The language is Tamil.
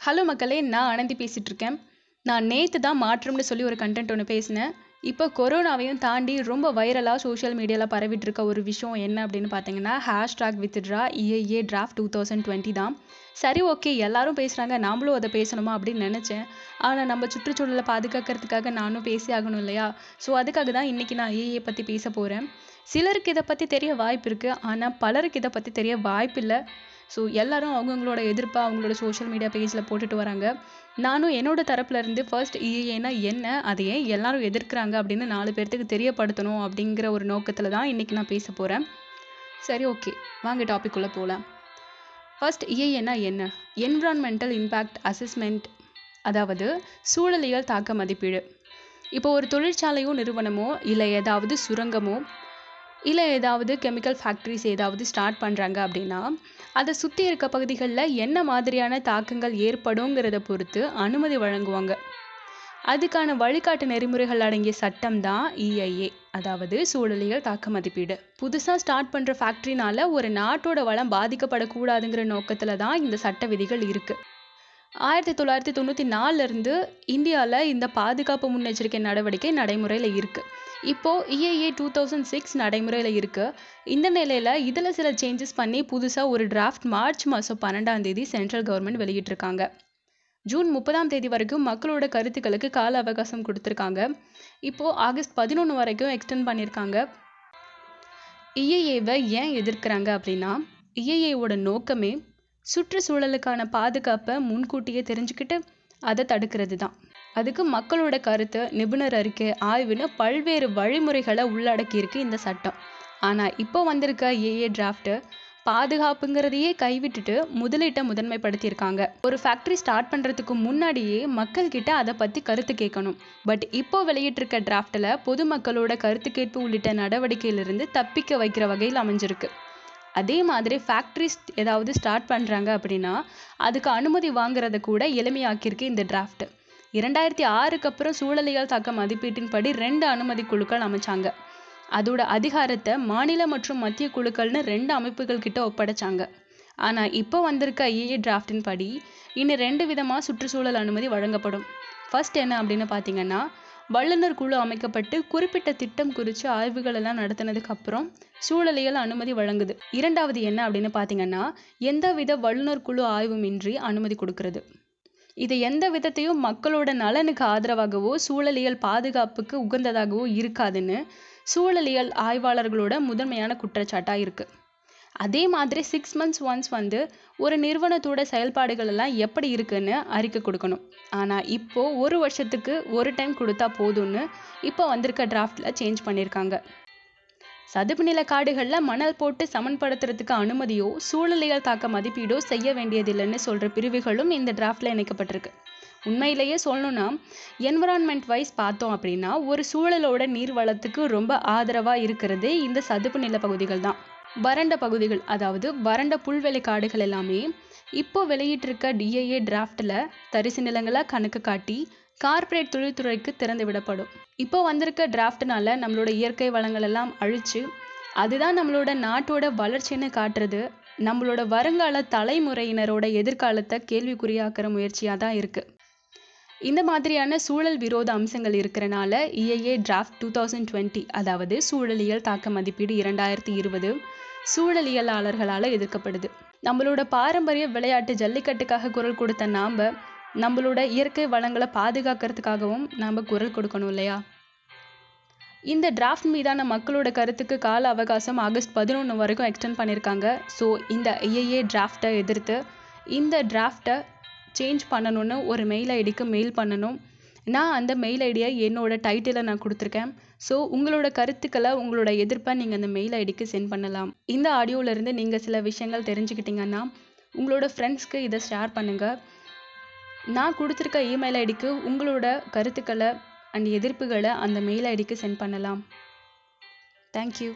ஹலோ மக்களே நான் ஆனந்தி பேசிகிட்டு இருக்கேன் நான் நேற்று தான் மாற்றம்னு சொல்லி ஒரு கண்டென்ட் ஒன்று பேசினேன். இப்போ கொரோனாவையும் தாண்டி ரொம்ப வைரலாக சோஷியல் மீடியாவில் பரவிட்டு இருக்க ஒரு விஷயம் என்ன அப்படின்னு பார்த்தீங்கன்னா hashtag withdraw EIA draft two thousand twenty தான். சரி ஓகே எல்லாரும் பேசுகிறாங்க நாமளும் அதை பேசணுமா அப்படின்னு நினச்சேன். ஆனால் நம்ம சுற்றுச்சூழலை பாதுகாக்கிறதுக்காக நானும் பேசி ஆகணும் இல்லையா? ஸோ அதுக்காக தான் இன்றைக்கி நான் ஏஏ பற்றி பேச போகிறேன் சிலருக்கு இதை பற்றி தெரிய வாய்ப்பு இருக்குது ஆனால் பலருக்கு இதை பற்றி தெரிய வாய்ப்பு இல்லை. ஸோ எல்லாரும் அவங்கவுங்களோட எதிர்ப்பை அவங்களோட சோஷியல் மீடியா பேஜில் போட்டுட்டு வராங்க. நானும் என்னோட தரப்புலேருந்து ஃபர்ஸ்ட் இஏஏனா என்ன அதை ஏன் எல்லாரும் எதிர்க்கிறாங்க அப்படின்னு நாலு பேர்த்துக்கு தெரியப்படுத்தணும் அப்படிங்கிற ஒரு நோக்கத்தில் தான் இன்றைக்கி நான் பேச போகிறேன் சரி ஓகே வாங்க டாபிக் உள்ளே போகலாம் ஃபர்ஸ்ட் இஏஏனா என்ன என்விரான்மெண்டல் இம்பேக்ட் அசஸ்மெண்ட் அதாவது சூழலியல் தாக்க மதிப்பீடு. இப்போ ஒரு தொழிற்சாலையோ நிறுவனமோ இல்லை ஏதாவது சுரங்கமோ இல்லை ஏதாவது கெமிக்கல் ஃபேக்ட்ரிஸ் ஏதாவது ஸ்டார்ட் பண்ணுறாங்க அப்படின்னா அதை சுற்றி இருக்க பகுதிகளில் என்ன மாதிரியான தாக்கங்கள் ஏற்படுங்கிறத பொறுத்து அனுமதி வழங்குவாங்க. அதுக்கான வழிகாட்டு நெறிமுறைகள் அடங்கிய சட்டம் தான் இஐஏ அதாவது சூழலியல் தாக்க மதிப்பீடு. புதுசாக ஸ்டார்ட் பண்ணுற ஃபேக்ட்ரினால ஒரு நாட்டோட வளம் பாதிக்கப்படக்கூடாதுங்கிற நோக்கத்தில் தான் இந்த சட்ட விதிகள் இருக்குது ஆயிரத்தி தொள்ளாயிரத்தி தொண்ணூற்றி நாலுலேருந்து இந்தியாவில் இந்த பாதுகாப்பு முன்னெச்சரிக்கை நடவடிக்கை நடைமுறையில் இருக்குது இப்போது இஏஏ டூ தௌசண்ட் சிக்ஸ் நடைமுறையில் இருக்குது இந்த நிலையில் இதில் சில சேஞ்சஸ் பண்ணி புதுசாக ஒரு டிராஃப்ட் மார்ச் மாதம் பன்னெண்டாம் தேதி சென்ட்ரல் கவர்மெண்ட் வெளியிட்டிருக்காங்க. ஜூன் முப்பதாம் தேதி வரைக்கும் மக்களோட கருத்துக்களுக்கு கால அவகாசம் கொடுத்துருக்காங்க. இப்போது ஆகஸ்ட் பதினொன்று வரைக்கும் எக்ஸ்டெண்ட் பண்ணியிருக்காங்க. இஏஏவை ஏன் எதிர்க்கிறாங்க அப்படின்னா இஏஏவோட நோக்கமே சுற்றுச்சூழலுக்கான பாதுகாப்பை முன்கூட்டியே தெரிஞ்சுக்கிட்டு அதை தடுக்கிறது தான் அதுக்கு மக்களோட கருத்து நிபுணர் அறிக்கை ஆய்வுன்னு பல்வேறு வழிமுறைகளை உள்ளடக்கியிருக்கு இந்த சட்டம். ஆனால் இப்போ வந்திருக்க ஏஏ டிராஃப்ட்டு பாதுகாப்புங்கிறதையே கைவிட்டுட்டு முதலீட்டை முதன்மைப்படுத்தியிருக்காங்க. ஒரு ஃபேக்ட்ரி ஸ்டார்ட் பண்ணுறதுக்கு முன்னாடியே மக்கள்கிட்ட அதை பற்றி கருத்து கேட்கணும். பட் இப்போ வெளியிட்டிருக்க டிராஃப்டில் பொதுமக்களோட கருத்து கேட்பு உள்ளிட்ட நடவடிக்கையிலிருந்து தப்பிக்க வைக்கிற வகையில் அமைஞ்சிருக்கு. அதே மாதிரி ஃபேக்ட்ரிஸ் ஏதாவது ஸ்டார்ட் பண்ணுறாங்க அப்படின்னா அதுக்கு அனுமதி வாங்குறத கூட எளிமையாக்கியிருக்கு இந்த டிராஃப்ட் இரண்டாயிரத்தி ஆறுக்கு அப்புறம் சூழலியல் தாக்க மதிப்பீட்டின்படி ரெண்டு அனுமதி குழுக்கள் அமைச்சாங்க. அதோட அதிகாரத்தை மாநில மற்றும் மத்திய குழுக்கள்னு ரெண்டு அமைப்புகள் கிட்ட ஒப்படைச்சாங்க. ஆனால் இப்போ வந்திருக்க ஐஏஏ டிராஃப்டின் படி இனி ரெண்டு விதமாக சுற்றுச்சூழல் அனுமதி வழங்கப்படும். ஃபர்ஸ்ட் என்ன அப்படின்னு பார்த்தீங்கன்னா வல்லுநர் குழு அமைக்கப்பட்டு குறிப்பிட்ட திட்டம் குறித்து ஆய்வுகள் எல்லாம் நடத்தினதுக்கு அப்புறம் சூழலியல் அனுமதி வழங்குது. இரண்டாவது என்ன அப்படின்னு பார்த்தீங்கன்னா எந்தவித வல்லுநர் குழு ஆய்வுமின்றி அனுமதி கொடுக்கறது. இது எந்த விதத்தையும் மக்களோட நலனுக்கு ஆதரவாகவோ சூழலியல் பாதுகாப்புக்கு உகந்ததாகவோ இருக்காதுன்னு சூழலியல் ஆய்வாளர்களோட முதன்மையான குற்றச்சாட்டாக இருக்குது அதே மாதிரி சிக்ஸ் மந்த்ஸ் ஒன்ஸ் வந்து ஒரு நிறுவனத்தோட செயல்பாடுகள் எல்லாம் எப்படி இருக்குன்னு அறிக்கை கொடுக்கணும். ஆனால் இப்போ ஒரு வருஷத்துக்கு ஒரு டைம் கொடுத்தா போதும்னு இப்போ வந்திருக்க டிராஃப்டில் சேஞ்ச் பண்ணியிருக்காங்க சதுப்பு நில காடுகளில் மணல் போட்டு சமன்படுத்துறதுக்கு அனுமதியோ சூழலியல் தாக்க மதிப்பீடோ செய்ய வேண்டியதில்லைன்னு சொல்கிற பிரிவுகளும் இந்த டிராஃப்டில் இணைக்கப்பட்டிருக்கு. உண்மையிலேயே சொல்லணும்னா என்விரான்மெண்ட் வைஸ் பார்த்தோம் அப்படின்னா ஒரு சூழலோட நீர் வளத்துக்கு ரொம்ப ஆதரவாக இருக்கிறது இந்த சதுப்பு நில பகுதிகள் தான். வறண்ட பகுதிகள் அதாவது வறண்ட புல்வெளி காடுகள் எல்லாமே இப்போ வெளியிட்டிருக்க டிஏஏ டிராஃப்டில் தரிசு நிலங்களாக கணக்கு காட்டி கார்ப்பரேட் தொழில்துறைக்கு திறந்து விடப்படும். இப்போ வந்திருக்க டிராஃப்ட்னால நம்மளோட இயற்கை வளங்கள் எல்லாம் அழிச்சு அதுதான் நம்மளோட நாட்டோட வளர்ச்சின்னு காட்டுறது. நம்மளோட வருங்கால தலைமுறையினரோட எதிர்காலத்தை கேள்விக்குறியாக்குற முயற்சியாக தான் இருக்குது இந்த மாதிரியான சூழல் விரோத அம்சங்கள் இருக்கிறனால EIA draft two thousand twenty அதாவது சூழலியல் தாக்க மதிப்பீடு இரண்டாயிரத்தி இருபது சூழலியலாளர்களால் எதிர்க்கப்படுது. நம்மளோட பாரம்பரிய விளையாட்டு ஜல்லிக்கட்டுக்காக குரல் கொடுத்த நாம் நம்மளோட இயற்கை வளங்களை பாதுகாக்கிறதுக்காகவும் நாம் குரல் கொடுக்கணும் இல்லையா? இந்த டிராஃப்ட் மீதான மக்களோட கருத்துக்கு கால அவகாசம் ஆகஸ்ட் பதினொன்று வரைக்கும் எக்ஸ்டெண்ட் பண்ணியிருக்காங்க. ஸோ இந்த ஐஏஏ டிராஃப்டை எதிர்த்து இந்த டிராஃப்டை சேஞ்ச் பண்ணணும்னு ஒரு மெயில் ஐடிக்கு மெயில் பண்ணணும். நான் அந்த மெயில் ஐடியை என்னோட டைட்டிலை நான் கொடுத்துருக்கேன். ஸோ உங்களோட கருத்துக்களை உங்களோட எதிர்ப்பை நீங்கள் அந்த மெயில் ஐடிக்கு சென்ட் பண்ணலாம். இந்த ஆடியோவிலேருந்து நீங்கள் சில விஷயங்கள் தெரிஞ்சுக்கிட்டீங்கன்னா உங்களோட ஃப்ரெண்ட்ஸ்க்கு இதை ஷேர் பண்ணுங்கள் நான் கொடுத்துருக்க இமெயில் ஐடிக்கு உங்களோட கருத்துக்களை அண்ட் எதிர்ப்புகளை அந்த மெயில் ஐடிக்கு சென்ட் பண்ணலாம். தேங்க்யூ